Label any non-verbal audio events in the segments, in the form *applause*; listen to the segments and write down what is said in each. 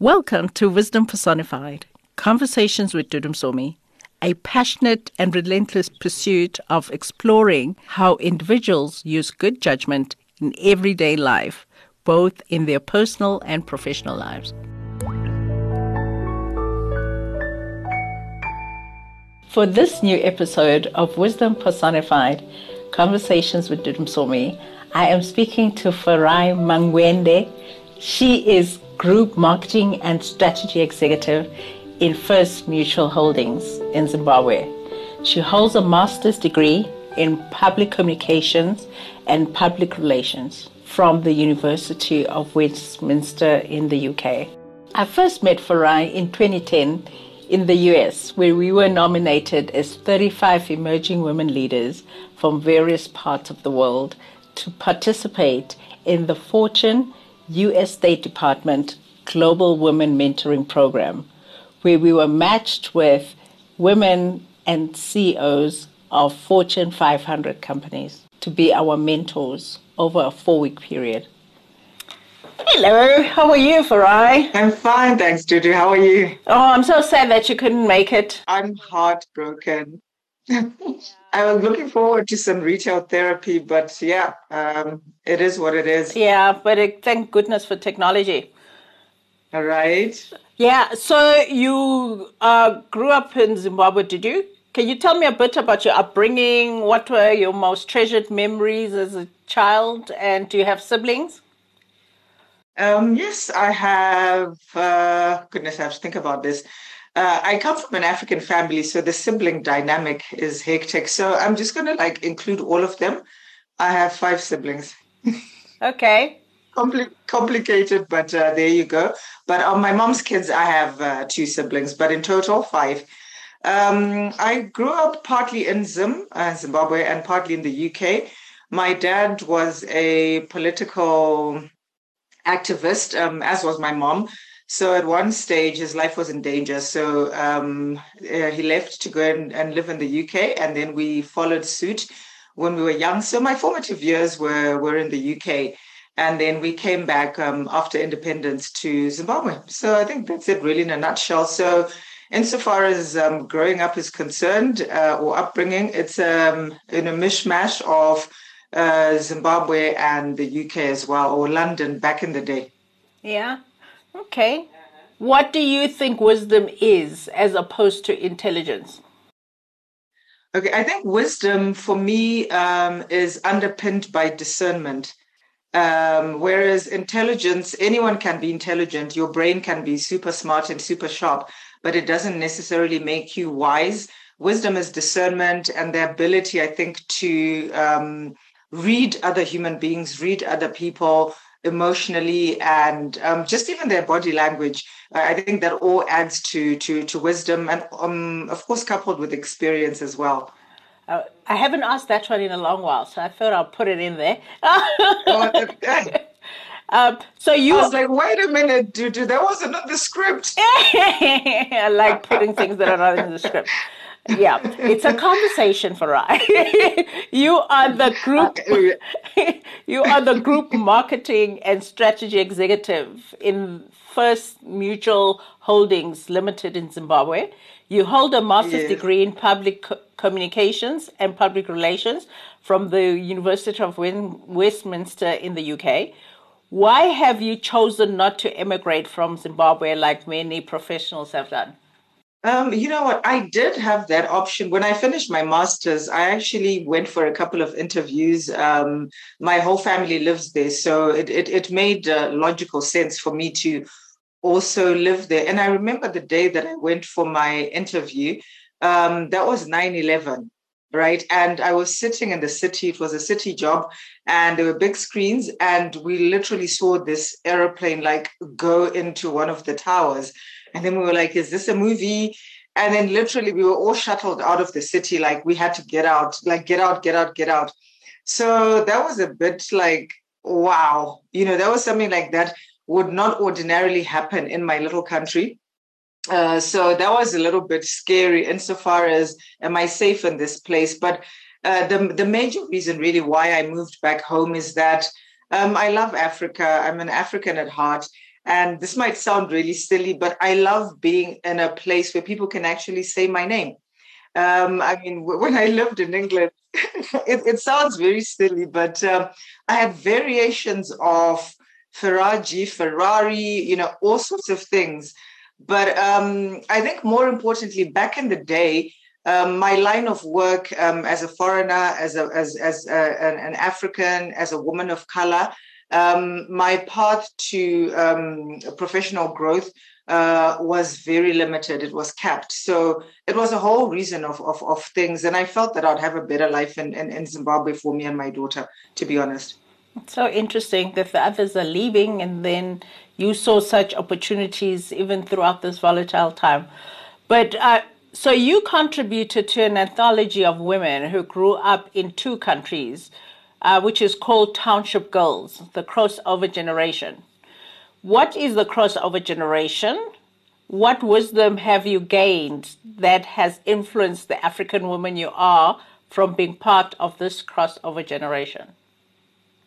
Welcome to Wisdom Personified Conversations with Dudu Msomi, a passionate and relentless pursuit of exploring how individuals use good judgment in everyday life, both in their personal and professional lives. For this new episode of Wisdom Personified Conversations with Dudu Msomi, I am speaking to Farayi Mangwende. She is Group Marketing and Strategy Executive in First Mutual Holdings in Zimbabwe. She holds a master's degree in public communications and public relations from the University of Westminster in the UK. I first met Farayi in 2010 in the US, where we were nominated as 35 emerging women leaders from various parts of the world to participate in the Fortune U.S. State Department Global Women Mentoring Program, where we were matched with women and CEOs of Fortune 500 companies to be our mentors over a four week period. Hello, how are you, Farayi? I'm fine, thanks, Dudu. How are you? Oh, I'm so sad that you couldn't make it. I'm heartbroken. *laughs* I was looking forward to some retail therapy, but yeah, um, it is what it is. Yeah, but it, thank goodness for technology. All right. Yeah, so you uh, grew up in Zimbabwe, did you? Can you tell me a bit about your upbringing? What were your most treasured memories as a child? And do you have siblings? Um, yes, I have. Uh, goodness, I have to think about this. Uh, I come from an African family, so the sibling dynamic is hectic. So I'm just going to like include all of them. I have five siblings. *laughs* okay. Compli- complicated, but uh, there you go. But on my mom's kids, I have uh, two siblings, but in total, five. Um, I grew up partly in Zim, uh, Zimbabwe, and partly in the UK. My dad was a political activist, um, as was my mom. So at one stage, his life was in danger. So um, uh, he left to go and, and live in the UK, and then we followed suit when we were young. So my formative years were were in the UK, and then we came back um, after independence to Zimbabwe. So I think that's it, really, in a nutshell. So insofar as um, growing up is concerned uh, or upbringing, it's um, in a mishmash of uh, Zimbabwe and the UK as well, or London back in the day. Yeah. Okay. What do you think wisdom is as opposed to intelligence? Okay, I think wisdom for me um, is underpinned by discernment. Um, whereas intelligence, anyone can be intelligent, your brain can be super smart and super sharp, but it doesn't necessarily make you wise. Wisdom is discernment and the ability, I think, to um, read other human beings, read other people, emotionally and um, just even their body language. I think that all adds to to to wisdom and um, of course coupled with experience as well. Uh, i haven't asked that one in a long while so i thought i'll put it in there. Oh, *laughs* um, so you I was like, wait a minute, dude, that wasn't the script. *laughs* I like putting things that are not in the script yeah, it's a conversation for us. *laughs* you are the group. *laughs* *laughs* you are the group marketing and strategy executive in First Mutual Holdings Limited in Zimbabwe. You hold a master's yes. degree in public communications and public relations from the University of Westminster in the UK. Why have you chosen not to emigrate from Zimbabwe like many professionals have done? Um, you know what? I did have that option. When I finished my master's, I actually went for a couple of interviews. Um, my whole family lives there. So it, it, it made uh, logical sense for me to also live there. And I remember the day that I went for my interview, um, that was 9 11 right? And I was sitting in the city. It was a city job, and there were big screens, and we literally saw this aeroplane like go into one of the towers. And then we were like, is this a movie? And then literally we were all shuttled out of the city. Like we had to get out, like get out, get out, get out. So that was a bit like, wow, you know, that was something like that would not ordinarily happen in my little country. Uh, so that was a little bit scary insofar as am I safe in this place? But uh, the the major reason really why I moved back home is that um, I love Africa. I'm an African at heart, And this might sound really silly, but I love being in a place where people can actually say my name. Um, I mean, *laughs* when I lived in England, *laughs* it, it, sounds very silly, but um, I had variations of Ferraggi, Ferrari, you know, all sorts of things. But um, I think more importantly, back in the day, um, my line of work um, as a foreigner, as a, as as a, an, an, African, as a woman of color, um, my path to um, professional growth uh, was very limited. It was capped. So it was a whole reason of, of, of things. And I felt that I'd have a better life in, in, in Zimbabwe for me and my daughter, to be honest. It's so interesting that the others are leaving and then you saw such opportunities even throughout this volatile time. But uh, so you contributed to an anthology of women who grew up in two countries, uh, which is called Township Girls, the crossover generation. What is the crossover generation? What wisdom have you gained that has influenced the African woman you are from being part of this crossover generation?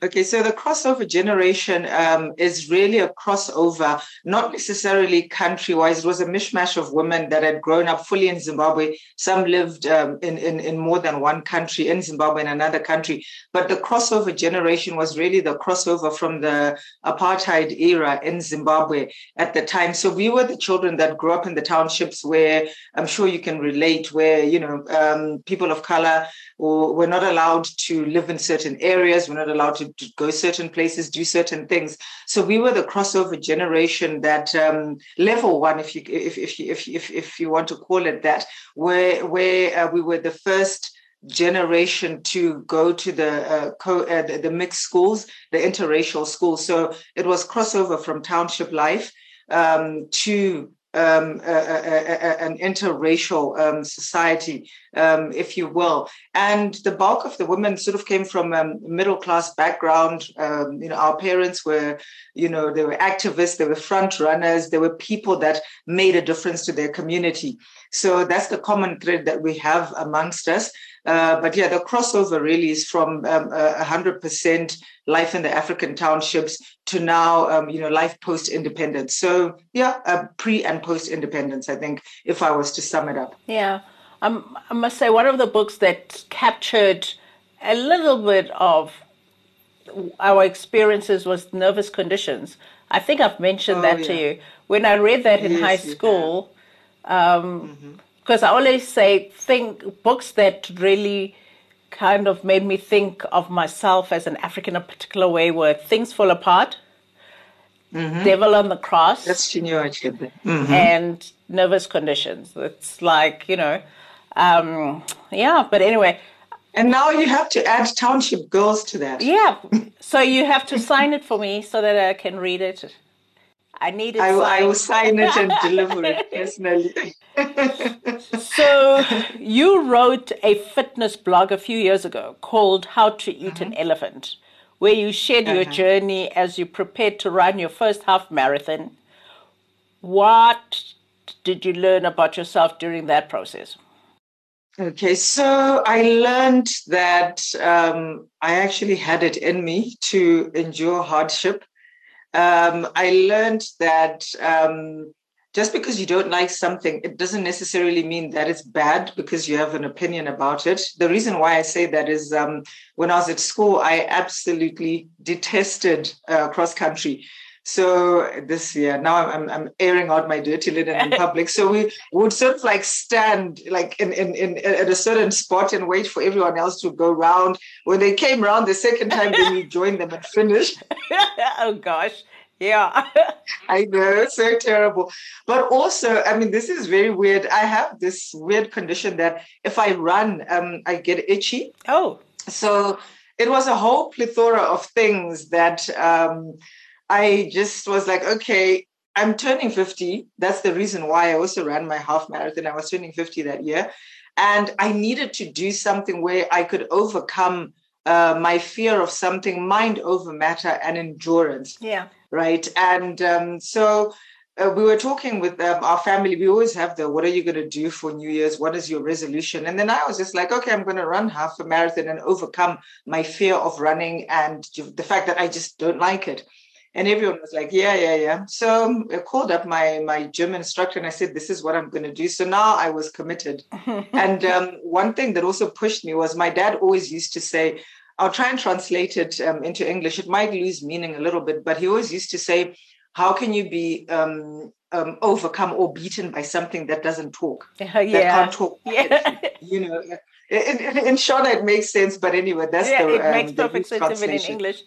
Okay, so the crossover generation um, is really a crossover, not necessarily country wise. It was a mishmash of women that had grown up fully in Zimbabwe. Some lived um, in, in, in more than one country, in Zimbabwe and another country. But the crossover generation was really the crossover from the apartheid era in Zimbabwe at the time. So we were the children that grew up in the townships where I'm sure you can relate, where, you know, um, people of color were not allowed to live in certain areas, we're not allowed to go certain places, do certain things. So we were the crossover generation that um, level one, if you if if if if, if you want to call it that, where where uh, we were the first generation to go to the uh, co uh, the, the, mixed schools, the interracial schools. So it was crossover from township life um, to um, a, a, an interracial um, society, um, if you will. And the bulk of the women sort of came from a um, middle class background. Um, you know, our parents were, you know, they were activists, they were front runners, they were people that made a difference to their community. So that's the common thread that we have amongst us. Uh, but yeah, the crossover really is from um, hundred percent life in the African townships to now, um, you know, life post independence. So yeah, uh, pre and post independence. I think if I was to sum it up. Yeah, um, I must say one of the books that captured a little bit of our experiences was nervous conditions. I think I've mentioned oh, that yeah. to you when I read that in yes, high school. Um, mm-hmm because I always say think books that really kind of made me think of myself as an African in a particular way were Things Fall Apart, mm-hmm. Devil on the Cross, That's mm-hmm. and Nervous Conditions. It's like, you know, um, yeah, but anyway. And now you have to add Township Girls to that. Yeah. So you have to sign it for me so that I can read it. I need it. I, I will sign it and *laughs* deliver it personally. *laughs* so you wrote a fitness blog a few years ago called How to Eat uh-huh. an Elephant, where you shared uh-huh. your journey as you prepared to run your first half marathon. What did you learn about yourself during that process? Okay, so I learned that um, I actually had it in me to endure hardship um, I learned that um, just because you don't like something, it doesn't necessarily mean that it's bad because you have an opinion about it. The reason why I say that is um, when I was at school, I absolutely detested uh, cross country. So this year, now I'm, I'm airing out my dirty linen in *laughs* public. So we would sort of like stand like in, in, in at a certain spot and wait for everyone else to go round. When they came round the second time, then we *laughs* joined them and finished. *laughs* oh gosh. Yeah. I know, so terrible. But also, I mean, this is very weird. I have this weird condition that if I run, um, I get itchy. Oh. So it was a whole plethora of things that um, I just was like, okay, I'm turning 50. That's the reason why I also ran my half marathon. I was turning 50 that year. And I needed to do something where I could overcome uh, my fear of something, mind over matter, and endurance. Yeah. Right. And um, so uh, we were talking with um, our family. We always have the what are you going to do for New Year's? What is your resolution? And then I was just like, okay, I'm going to run half a marathon and overcome my fear of running and the fact that I just don't like it. And everyone was like, yeah, yeah, yeah. So um, I called up my my gym instructor and I said, this is what I'm going to do. So now I was committed. *laughs* and um, one thing that also pushed me was my dad always used to say, I'll try and translate it um, into English. It might lose meaning a little bit, but he always used to say, how can you be um, um, overcome or beaten by something that doesn't talk? yeah. *laughs* That can't talk. Yeah. *laughs* You know, in, in, in Shona, it makes sense, but anyway, that's yeah, the it um, makes the perfect sense even in. English.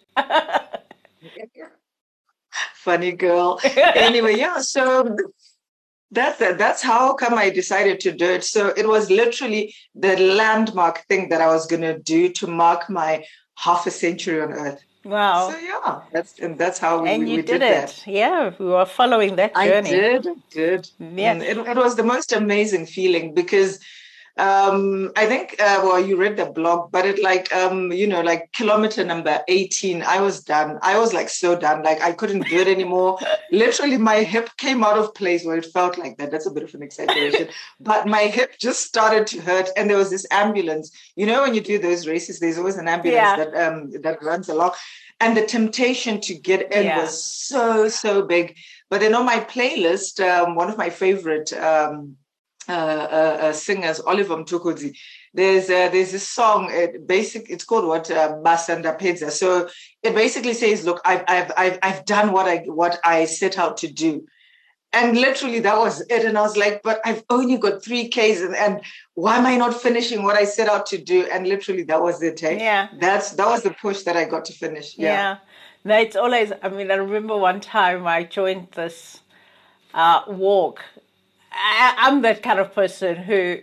Funny girl. *laughs* anyway, yeah. So that's that's how come I decided to do it. So it was literally the landmark thing that I was gonna do to mark my half a century on Earth. wow. So yeah, that's and that's how we, and you we did, did, it. that. Yeah, we were following that journey. I did. did. Yeah. It, it was the most amazing feeling because um I think uh, well you read the blog, but it like um you know like kilometer number 18, I was done. I was like so done. Like I couldn't do it anymore. *laughs* Literally my hip came out of place where it felt like that. That's a bit of an exaggeration. but my hip just started to hurt and there was this ambulance. You know when you do those races, there's always an ambulance Yeah. that um that runs along. And the temptation to get in Yeah. was so, so big. But then on my playlist, um, one of my favorite um, uh, uh, uh, singers, Oliver Mtukudzi, there's uh, there's a song. It basic, it's called what uh, Basanda Pizza. So it basically says, "Look, I've I've I've I've done what I what I set out to do." And literally, that was it. And I was like, "But I've only got three Ks, and, and why am I not finishing what I set out to do?" And literally, that was it. eh? Yeah. That's that was the push that I got to finish. Yeah. Yeah. No, it's always, I mean, I remember one time I joined this uh, walk. I, I'm that kind of person who,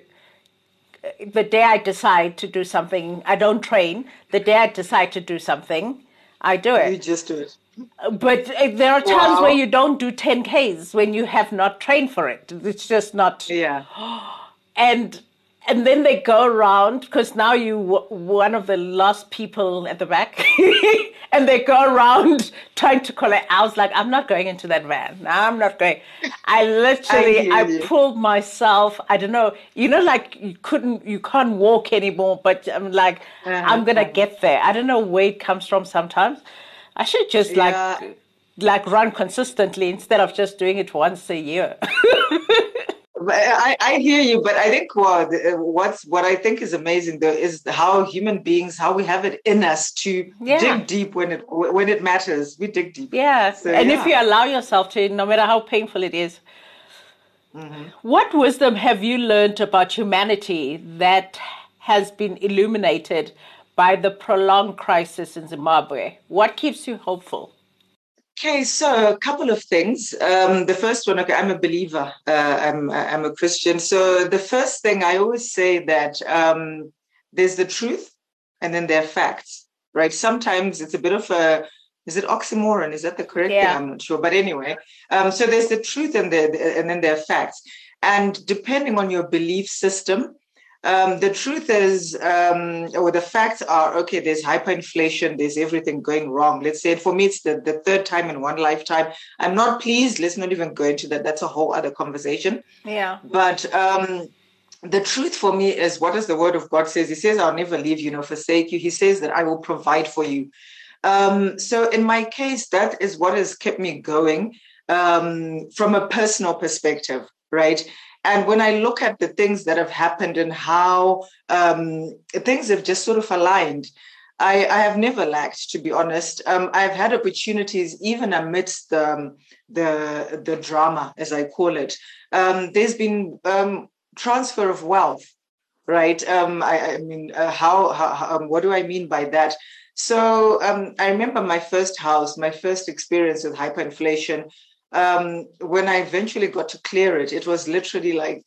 the day I decide to do something, I don't train. The day I decide to do something, I do it. You just do it. But uh, there are times Wow. where you don't do 10Ks when you have not trained for it. It's just not Yeah. *gasps* and and then they go around because now you w- one of the last people at the back. *laughs* And they go around *laughs* trying to collect i was like i'm not going into that van. I'm not going. I *laughs* literally hear i, pulled myself i don't know you know like you couldn't you can't walk anymore but i'm like uh-huh, i'm gonna uh-huh. get there. I don't know where it comes from sometimes. I should just like Yeah. like run consistently instead of just doing it once a year I, I hear you, but I think what what's what I think is amazing though is how human beings how we have it in us to Yeah. dig deep when it when it matters. We dig deep. Yeah, So, and if you allow yourself to, no matter how painful it is. Mm-hmm. What wisdom have you learned about humanity that has been illuminated by the prolonged crisis in Zimbabwe? What keeps you hopeful? Okay, so a couple of things. Um, the first one, okay, I'm a believer. Uh, I'm I'm a Christian. So the first thing I always say that um, there's the truth, and then there are facts. Right? Sometimes it's a bit of a is it oxymoron? Is that the correct Yeah. thing? I'm not sure. But anyway, um, so there's the truth, and there and then there are facts. And depending on your belief system, um, the truth is, um, or the facts are, okay, there's hyperinflation, there's everything going wrong. Let's say for me, it's the, the third time in one lifetime. I'm not pleased. Let's not even go into that. That's a whole other conversation. Yeah, But um, the truth for me is what does the word of God says? He says, I'll never leave you nor forsake you. He says that I will provide for you. Um, so in my case, that is what has kept me going um, from a personal perspective, right? And when I look at the things that have happened and how um, things have just sort of aligned, I, I have never lacked, to be honest. Um, I've had opportunities even amidst the, the, the drama, as I call it. Um, there's been um, transfer of wealth, right? Um, I, I mean, uh, how, how um, what do I mean by that? So um, I remember my first house, my first experience with hyperinflation. Um, when I eventually got to clear it, it was literally like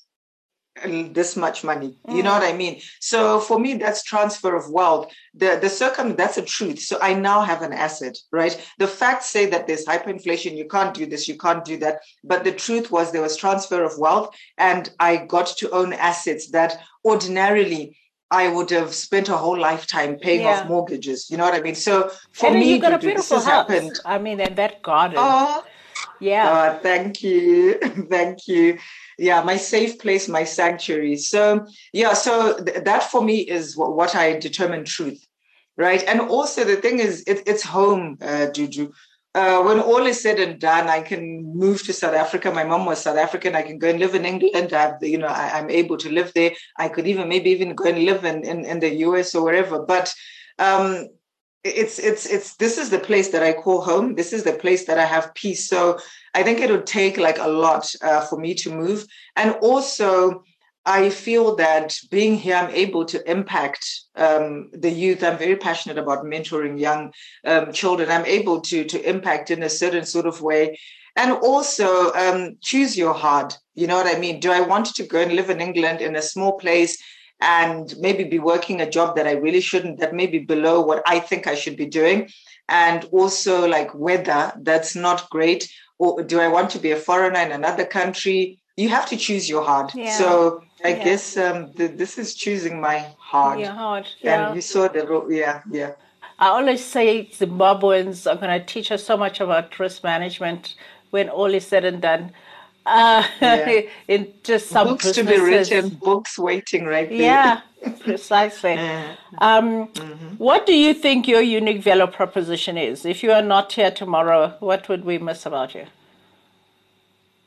this much money. You know what I mean? So for me, that's transfer of wealth. The the circum that's a truth. So I now have an asset, right? The facts say that there's hyperinflation. You can't do this. You can't do that. But the truth was there was transfer of wealth, and I got to own assets that ordinarily. I would have spent a whole lifetime paying Yeah. off mortgages. You know what I mean? So for and me, you got a beautiful house. happened. I mean, and that garden. Oh, yeah, Oh, thank you. *laughs* thank you. Yeah, my safe place, my sanctuary. So, yeah, so th- that for me is what, what I determine truth, right? And also, the thing is, it, it's home, uh, Juju. uh, when all is said and done, I can move to South Africa. My mom was South African. I can go and live in England. I have, you know, I, am able to live there. I could even maybe even go and live in, in, in the US or wherever. But um, it's it's it's this is the place that I call home. This is the place that I have peace. So I think it would take like a lot uh, for me to move, and also I feel that being here, I'm able to impact um, the youth. I'm very passionate about mentoring young um, children. I'm able to to impact in a certain sort of way, and also um, choose your heart. You know what I mean? Do I want to go and live in England in a small place and maybe be working a job that I really shouldn't? That may be below what I think I should be doing, and also like weather that's not great. Or do I want to be a foreigner in another country? You have to choose your heart. Yeah. So I yeah. guess um, the, this is choosing my heart. Your heart, yeah. And you saw the yeah, yeah. I always say Zimbabweans are going to teach us so much about risk management when all is said and done. Uh, yeah. *laughs* in just some books to be written, books waiting right there. Yeah, *laughs* precisely. um, mm-hmm. What do you think your unique value proposition is? If you are not here tomorrow, what would we miss about you?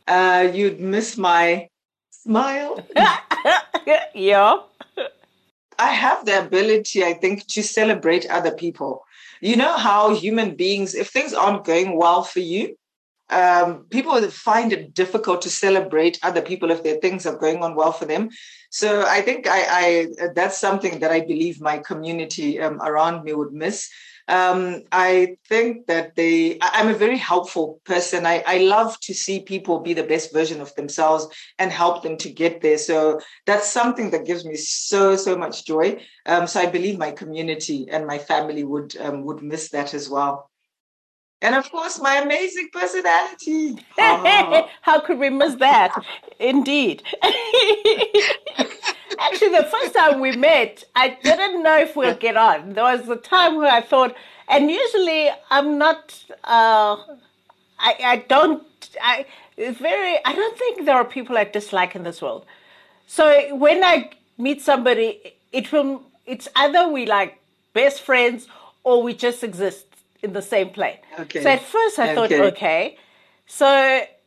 Uh, you'd miss my smile. *laughs* yeah. I have the ability, I think, to celebrate other people. You know how human beings, if things aren't going well for you, um, people find it difficult to celebrate other people if their things are going on well for them. So I think I, I that's something that I believe my community um, around me would miss. Um, I think that they, I'm a very helpful person. I, I love to see people be the best version of themselves and help them to get there. So that's something that gives me so, so much joy. Um, so I believe my community and my family would, um, would miss that as well. And of course, my amazing personality. *laughs* How could we miss that? Indeed. *laughs* Actually, the first time we met, I didn't know if we'll get on. There was a time where I thought, and usually I'm not, uh, I, I don't, I, it's very, I don't think there are people I dislike in this world. So when I meet somebody, it will, it's either we like best friends or we just exist in the same plane. Okay. So at first I okay. thought, okay. So,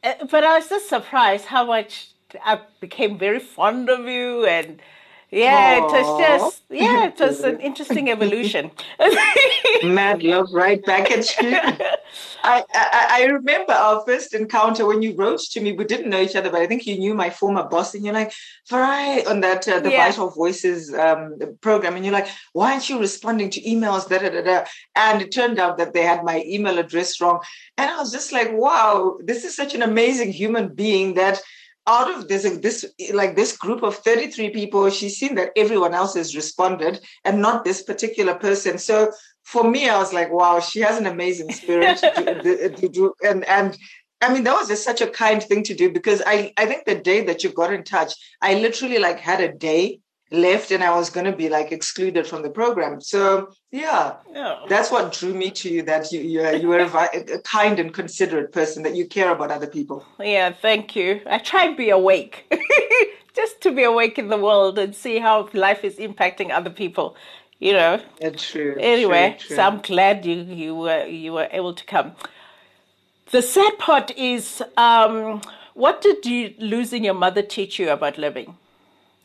uh, but I was just surprised how much I became very fond of you and yeah, Aww. it was just yeah, it was an *laughs* interesting evolution. *laughs* Mad love right back at you. I, I, I remember our first encounter when you wrote to me. We didn't know each other, but I think you knew my former boss, and you're like, "Farayi," on that uh, the yeah. Vital Voices um, program, and you're like, "Why aren't you responding to emails?" Da, da, da, da. And it turned out that they had my email address wrong, and I was just like, "Wow, this is such an amazing human being that." Out of this this like this group of 33 people she's seen that everyone else has responded and not this particular person. So for me i was like wow she has an amazing spirit to, *laughs* and and I mean, that was just such a kind thing to do because I, I think the day that you got in touch, I literally like had a day left and I was going to be like excluded from the program. So yeah, yeah. that's what drew me to you. That you you, you were a, kind and considerate person. That you care about other people. Yeah, thank you. I try to be awake, *laughs* just to be awake in the world and see how life is impacting other people. You know. Yeah, true. Anyway, true, true. so I'm glad you you were you were able to come. The sad part is, um, what did you losing your mother teach you about living?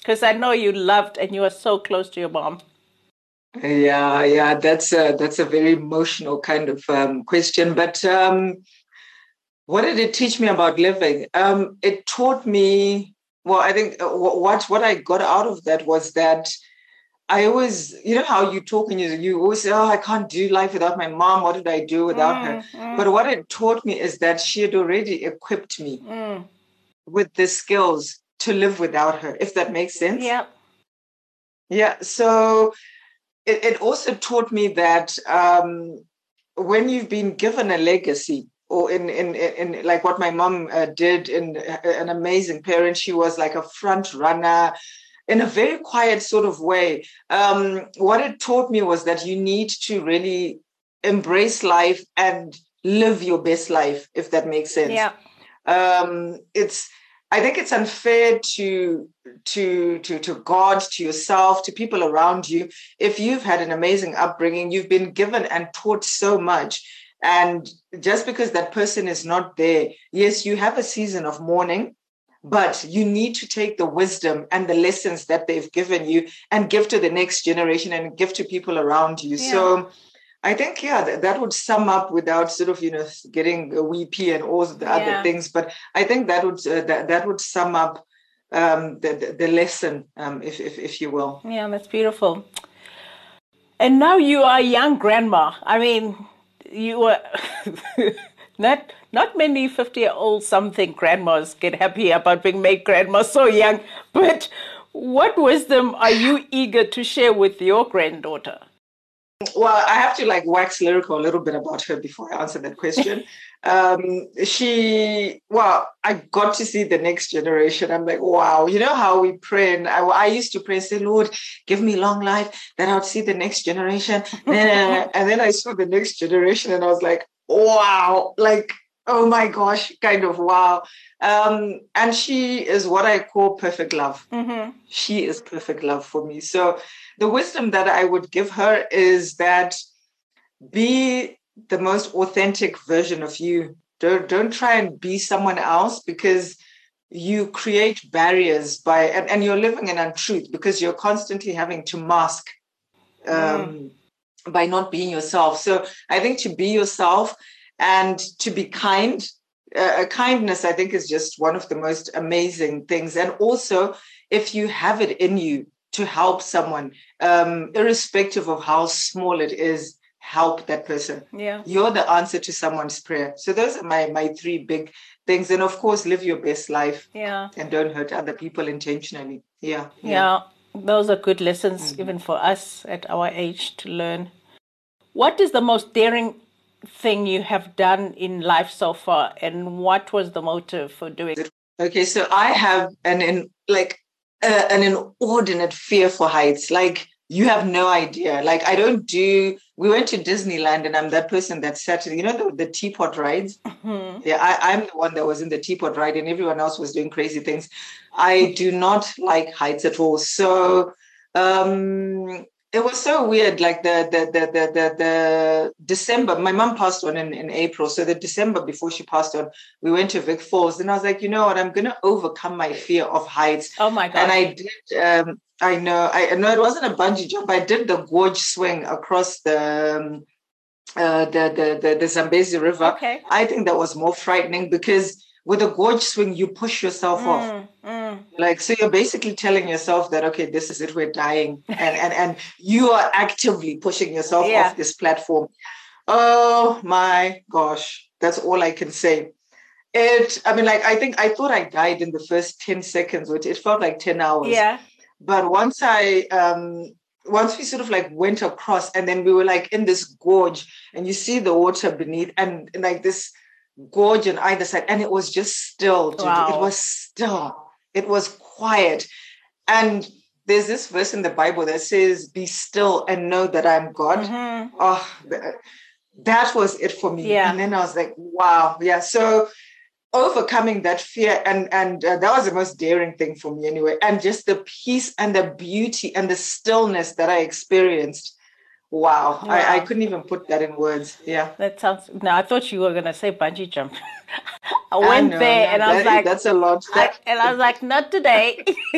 Because I know you loved and you were so close to your mom. Yeah, yeah, that's a that's a very emotional kind of um, question. But um, what did it teach me about living? Um, it taught me. Well, I think uh, what what I got out of that was that I always, you know, how you talk and you you always say, "Oh, I can't do life without my mom. What did I do without mm, her?" Mm. But what it taught me is that she had already equipped me mm. with the skills to live without her, if that makes sense. Yeah. Yeah. So it, it also taught me that um, when you've been given a legacy, or in in in like what my mom uh, did in uh, an amazing parent, she was like a front runner in a very quiet sort of way. Um, what it taught me was that you need to really embrace life and live your best life, if that makes sense. Yeah. Um, it's I think it's unfair to to to to God, to yourself, to people around you. If you've had an amazing upbringing, you've been given and taught so much, And just because that person is not there, yes, you have a season of mourning, but you need to take the wisdom and the lessons that they've given you and give to the next generation and give to people around you. Yeah. So I think, yeah, that, that, would sum up without sort of, you know, getting weepy and all the yeah. other things. But I think that would uh, that, that would sum up um, the, the, lesson, um, if, if, if you will. Yeah, that's beautiful. And now you are a young grandma. I mean, you were *laughs* not not many 50 year old something grandmas get happy about being made grandma so young. But what wisdom are you eager to share with your granddaughter? Well, I have to like wax lyrical a little bit about her before I answer that question. *laughs* um, she, well, I got to see the next generation. I'm like, wow, you know how we pray. And I, I used to pray, say, Lord, give me long life that I would see the next generation. and then I saw the next generation and I was like, wow, like, oh my gosh, kind of wow. Um, and she is what I call perfect love. Mm-hmm. She is perfect love for me. So the wisdom that I would give her is that be the most authentic version of you. Don't, don't try and be someone else because you create barriers by and, and you're living in untruth because you're constantly having to mask um, mm. by not being yourself. So I think to be yourself and to be kind uh, kindness i think is just one of the most amazing things. And also if you have it in you to help someone um, irrespective of how small it is help that person. Yeah. You're the answer to someone's prayer. So those are my my three big things. And of course live your best life yeah. and don't hurt other people intentionally. Yeah. Yeah, yeah. those are good lessons mm-hmm. even for us at our age to learn. What is the most daring thing you have done in life so far and what was the motive for doing it? Okay so i have an in like uh, an inordinate fear for heights. Like you have no idea. Like i don't do we went to disneyland and i'm that person that sat you know the, the teapot rides? Mm-hmm. yeah I, i'm the one that was in the teapot ride and everyone else was doing crazy things. I do not like heights at all. So um it was so weird like the the the the the, the december my mom passed on in, in april so the december before she passed on we went to vic falls and i was like you know what i'm gonna overcome my fear of heights oh my god and i did um i know i know it wasn't a bungee jump i did the gorge swing across the um, uh, the, the the the Zambezi River. Okay. I think that was more frightening because with a gorge swing, you push yourself mm, off. Mm. Like so you're basically telling yourself that okay, this is it, we're dying. And and and you are actively pushing yourself yeah. off this platform. Oh my gosh, that's all I can say. It, I mean, like I think I thought I died in the first 10 seconds, which it felt like 10 hours. Yeah. But once I um once we sort of like went across and then we were like in this gorge and you see the water beneath and, and like this gorge on either side, and it was just still. Wow. It was still. It was quiet, and there's this verse in the Bible that says, "Be still and know that I'm God." Mm-hmm. Oh, that was it for me. Yeah. And then I was like, "Wow, yeah." So overcoming that fear and and uh, that was the most daring thing for me anyway and just the peace and the beauty and the stillness that i experienced Wow. wow. I, I couldn't even put that in words. Yeah. That sounds no, I thought you were gonna say bungee jump. *laughs* I went I there no, and I was like that's a lot. I, and I was like, not today. *laughs*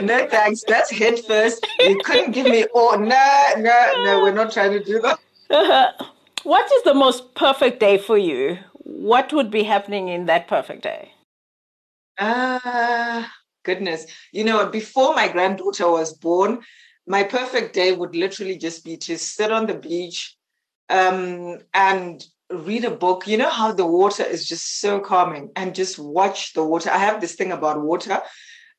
no thanks. That's head first. You couldn't give me oh no, no, no, we're not trying to do that. Uh, *laughs* what is the most perfect day for you? What would be happening in that perfect day? Ah, uh, goodness. You know, before my granddaughter was born, my perfect day would literally just be to sit on the beach um, and read a book. You know how the water is just so calming and just watch the water. I have this thing about water.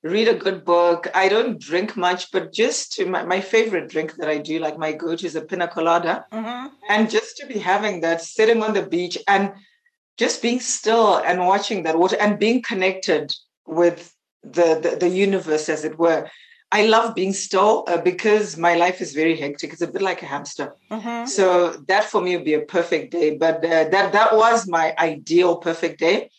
Read a good book. I don't drink much, but just to my, my favorite drink that I do, like my go-to is a pina colada. Mm-hmm. And just to be having that, sitting on the beach and just being still and watching that water and being connected with the, the, the universe, as it were. I love being still uh, because my life is very hectic. It's a bit like a hamster. Mm-hmm. So that for me would be a perfect day. But uh, that that was my ideal perfect day.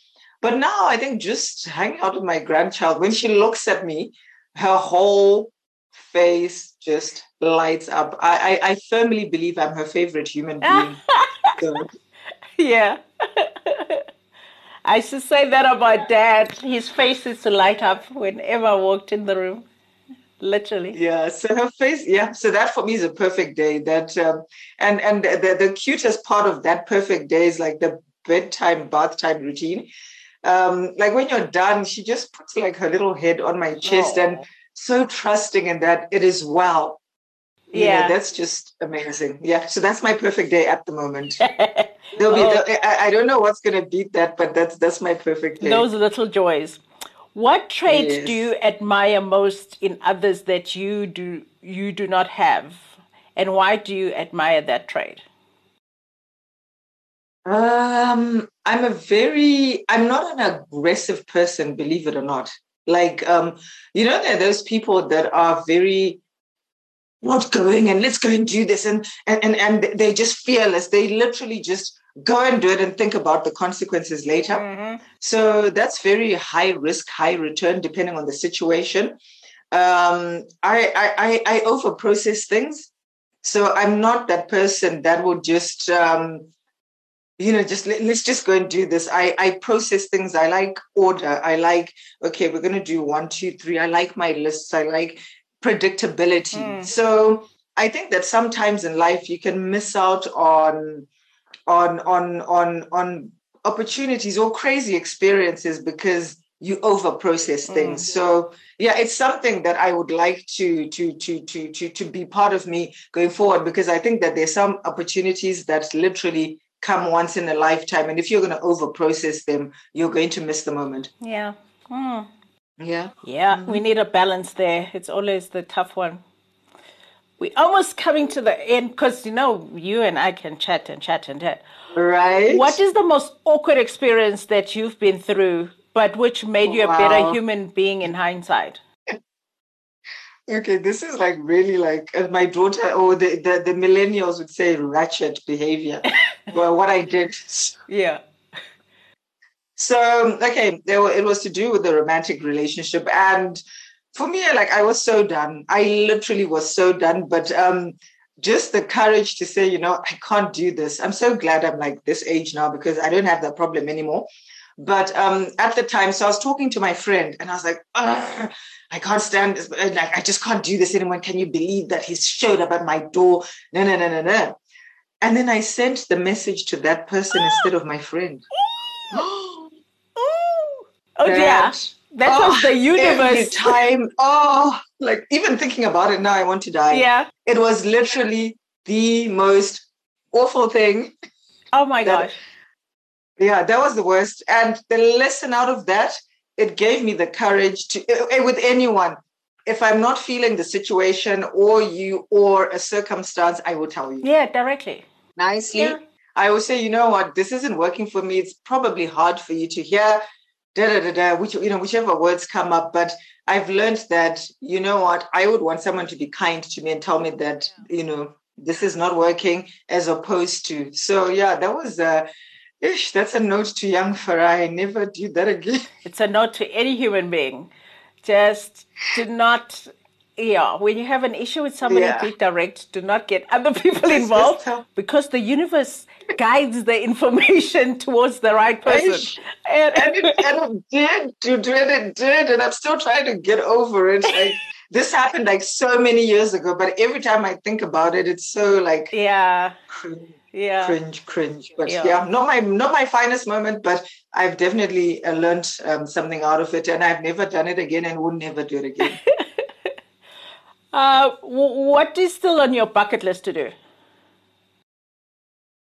But now I think just hanging out with my grandchild, when she looks at me, her whole face just lights up. I, I, I firmly believe I'm her favorite human *laughs* being. So. Yeah. *laughs* I used to say that about dad. His face used to light up whenever I walked in the room. Literally. Yeah. So her face, yeah. So that for me is a perfect day. That um, and and the, the cutest part of that perfect day is like the bedtime bath time routine. Um, like when you're done, she just puts like her little head on my chest and so trusting in that it is well. You Yeah. know, that's just amazing. Yeah. So that's my perfect day at the moment. *laughs* There'll be, Oh. I, I don't know what's gonna beat that, but that's that's my perfect day. Those little joys. What traits do you admire most in others that you do you do not have? And why do you admire that trait? Um, I'm a very, I'm not an aggressive person, believe it or not. Like, um, you know, there are those people that are very outgoing and let's go and do this, and and and, and they're just fearless. They literally just go and do it and think about the consequences later. Mhm. So that's very high risk, high return, depending on the situation. Um, I, I, I, I over process things. So I'm not that person that will just, um, you know, just let, us just go and do this. I, I process things. I like order. I like, okay, we're going to do one, two, three. I like my lists. I like predictability. Mm. So I think that sometimes in life you can miss out on, on, on, on, on opportunities or crazy experiences because you over process things. Mm. So yeah, it's something that I would like to to to to to to be part of me going forward because I think that there's some opportunities that literally come once in a lifetime, and if you're going to over process them, you're going to miss the moment. Yeah. Mm. Yeah. Yeah, we need a balance there. It's always the tough one. We almost coming to the end because you know you and I can chat and chat and chat. Right. What is the most awkward experience that you've been through, but which made you a better human being in hindsight? *laughs* Okay, this is like really like as my daughter or the, the, the millennials would say ratchet behavior. *laughs* well, what I did. Yeah. So okay, it was to do with the romantic relationship, and for me, like I was so done. I literally was so done. But um, just the courage to say, you know, I can't do this. I'm so glad I'm like this age now because I don't have that problem anymore. But um, at the time, so I was talking to my friend, and I was like, I can't stand this. Like I just can't do this anymore. Can you believe that he showed up at my door? No, no, no, no, no. And then I sent the message to that person instead of my friend. *gasps* Oh yeah, That- was the *laughs* Every universe. time, oh, like even thinking about it now, I want to die. Yeah. It was literally the most awful thing. Oh my That- gosh. Yeah, that was the worst. And the lesson out of that, it gave me the courage to, eh, eh, with anyone, if I'm not feeling the situation or you or a circumstance, I will tell you Yeah, directly. nicely. Yeah. I will say, you know what, this isn't working for me. It's probably hard for you to hear, da da da da, which you know, whichever words come up. But I've learned that, you know what, I would want someone to be kind to me and tell me that, you know, this is not working, as opposed to. So yeah, that was uh ish, that's a note to young Farayi. Never do that again. It's a note to any human being. Just do not, yeah, when you have an issue with somebody, Yeah. be direct. Do not get other *laughs* people involved because the universe guides the information *laughs* towards the right person. And, and it, and it did, you did, it did, and I'm still trying to get over it. Like *laughs* this happened like so many years ago, but every time I think about it, it's so like yeah, cringe, yeah. cringe, cringe. But Yeah. yeah. not my not my finest moment, but I've definitely uh, learned um, something out of it, and I've never done it again, and will never do it again. Uh, what is still on your bucket list to do?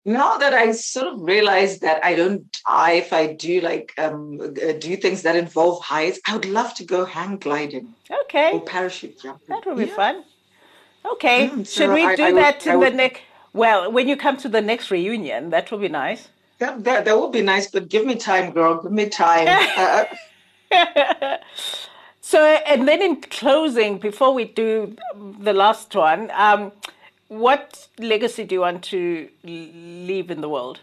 now that I sort of realize that I don't die if I do like um, uh, do things that involve heights, I would love to go hang gliding Okay, or parachute jumping. that will be Yeah. fun. Okay, Mm, should we I- do I would- that I in the next? Well, when you come to the next reunion, that will be nice. That, that that would be nice, but give me time, girl. Give me time. *laughs* Uh, *laughs* so, and then in closing, before we do the last one, um, what legacy do you want to leave in the world?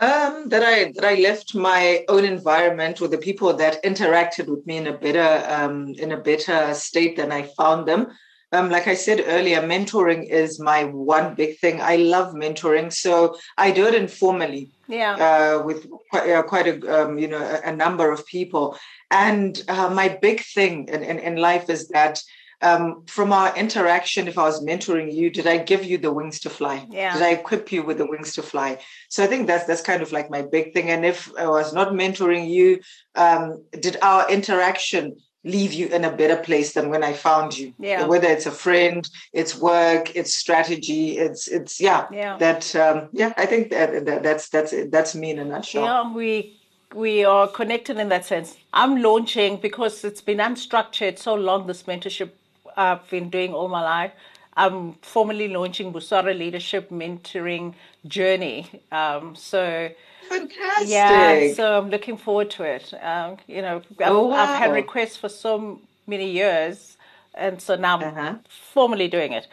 um, that I that I left my own environment with the people that interacted with me in a better um, in a better state than I found them. um, like I said earlier, mentoring is my one big thing. I love mentoring, so I do it informally. Yeah. Uh, with quite, uh, quite a um, you know a, a, number of people, and uh, my big thing in, in, in life is that um, from our interaction, if I was mentoring you, did I give you the wings to fly? Yeah. Did I equip you with the wings to fly? So I think that's that's kind of like my big thing. And if I was not mentoring you, um, did our interaction leave you in a better place than when I found you. Yeah. Whether it's a friend, it's work, it's strategy, it's it's yeah. Yeah. That um, yeah, I think that, that that's that's that's me in a nutshell. Yeah, we we are connected in that sense. I'm launching because it's been unstructured so long. This mentorship I've been doing all my life. I'm formally launching Busara Leadership Mentoring Journey. Um, so Fantastic. Yeah, so I'm looking forward to it. Um, you know, I've, oh, wow. I've, had requests for so many years, and so now I'm uh-huh. formally doing it.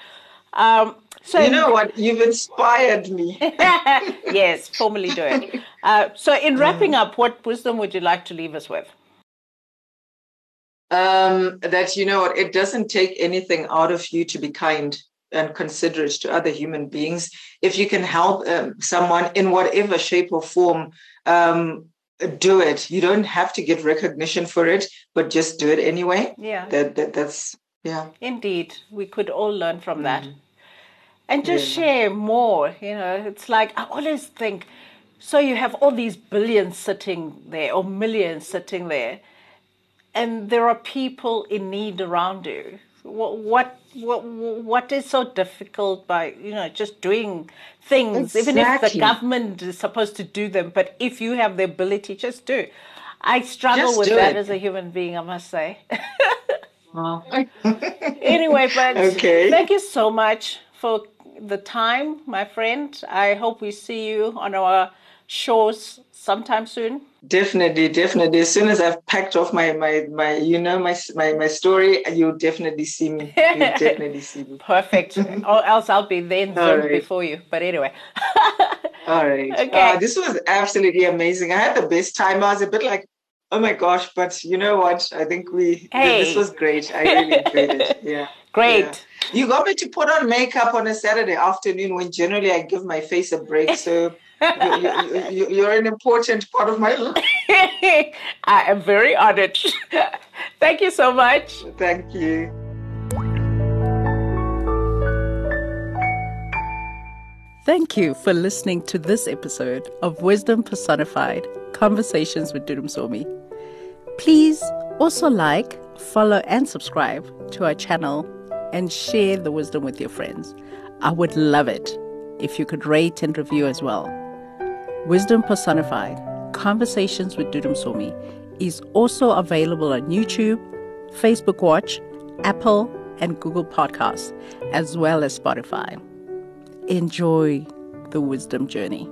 Um, so you know what? You've inspired me. *laughs* yes, formally do it. Uh, so, in wrapping up, what wisdom would you like to leave us with? Um, that you know what? It doesn't take anything out of you to be kind and considerate to other human beings. If you can help um, someone in whatever shape or form, um, do it. You don't have to get recognition for it, but just do it anyway. Yeah. That, that that's yeah. Indeed, we could all learn from that, mm. And just yeah. share more. You know, it's like I always think. So you have all these billions sitting there, or millions sitting there, and there are people in need around you what what what what is so difficult by you know just doing things exactly. even if the government is supposed to do them but if you have the ability just do i struggle just with that it. as a human being i must say well. *laughs* anyway but *laughs* okay. thank you so much for the time my friend i hope we see you on our shows sometime soon Definitely, definitely. As soon as I've packed off my my my you know my my my story, you'll definitely see me. You'll *laughs* definitely see me. Perfect. *laughs* or else I'll be there right. before you. But anyway. *laughs* All right. Okay. Uh, this was absolutely amazing. I had the best time. I was a bit like, oh my gosh, but you know what? I think we hey. this was great. I really enjoyed it. *laughs* Yeah. Great. Yeah. You got me to put on makeup on a Saturday afternoon when generally I give my face a break. So you, are an important part of my *laughs* life. I am very honored. *laughs* Thank you so much. Thank you. Thank you for listening to this episode of Wisdom Personified Conversations with Dudu Msomi. Please also like, follow, and subscribe to our channel and share the wisdom with your friends. I would love it if you could rate and review as well. Wisdom Personified Conversations with Dudu Msomi is also available on YouTube, Facebook Watch, Apple, and Google Podcasts, as well as Spotify. Enjoy the wisdom journey.